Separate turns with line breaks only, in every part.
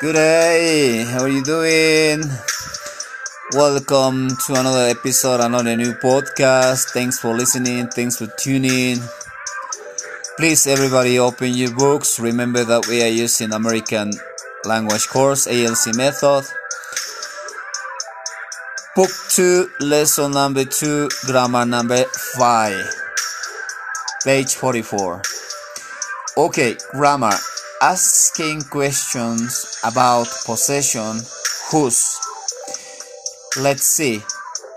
Good day, how are you doing? Welcome to another episode, another new podcast. Thanks for listening, thanks for tuning. Please, everybody, open your books. Remember that we are using American language course, ALC method. Book 2, lesson number 2, grammar number 5, page 44. Okay, grammar. Asking questions about possession. Whose? Let's see.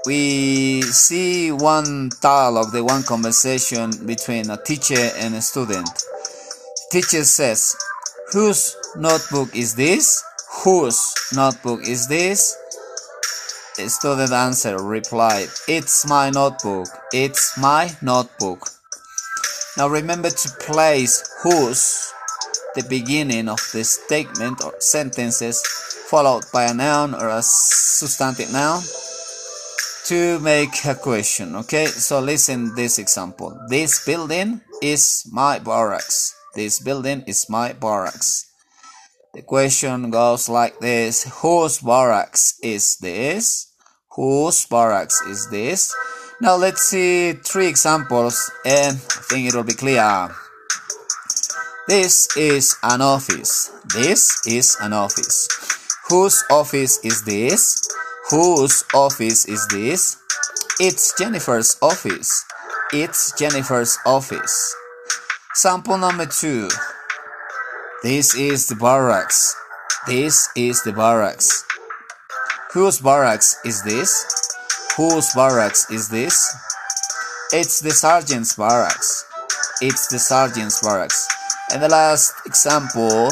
We see one dialogue the one conversation between a teacher and a student. Teacher says whose notebook is this? Whose notebook is this? Student answer replied it's my notebook. It's my notebook now remember to place whose the beginning of the statement or sentences followed by a noun or a substantive noun to make a question okay? So listen this example. This building is my barracks. This building is my barracks. The question goes like this. Whose barracks is this? Whose barracks is this now let's see three examples and i think it'll be clear this is an office. This is an office. Whose office is this? Whose office is this? It's Jennifer's office. It's Jennifer's office. Sample number two. This is the barracks. This is the barracks. Whose barracks is this? Whose barracks is this? It's the sergeant's barracks. It's the sergeant's barracks. And the last example,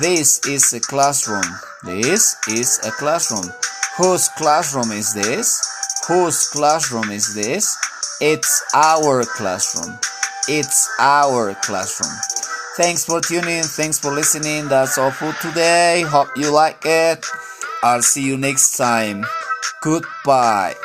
this is a classroom. This is a classroom. Whose classroom is this? Whose classroom is this? It's our classroom. It's our classroom. Thanks for tuning. Thanks for listening. That's all for today. Hope you like it. I'll see you next time. Goodbye.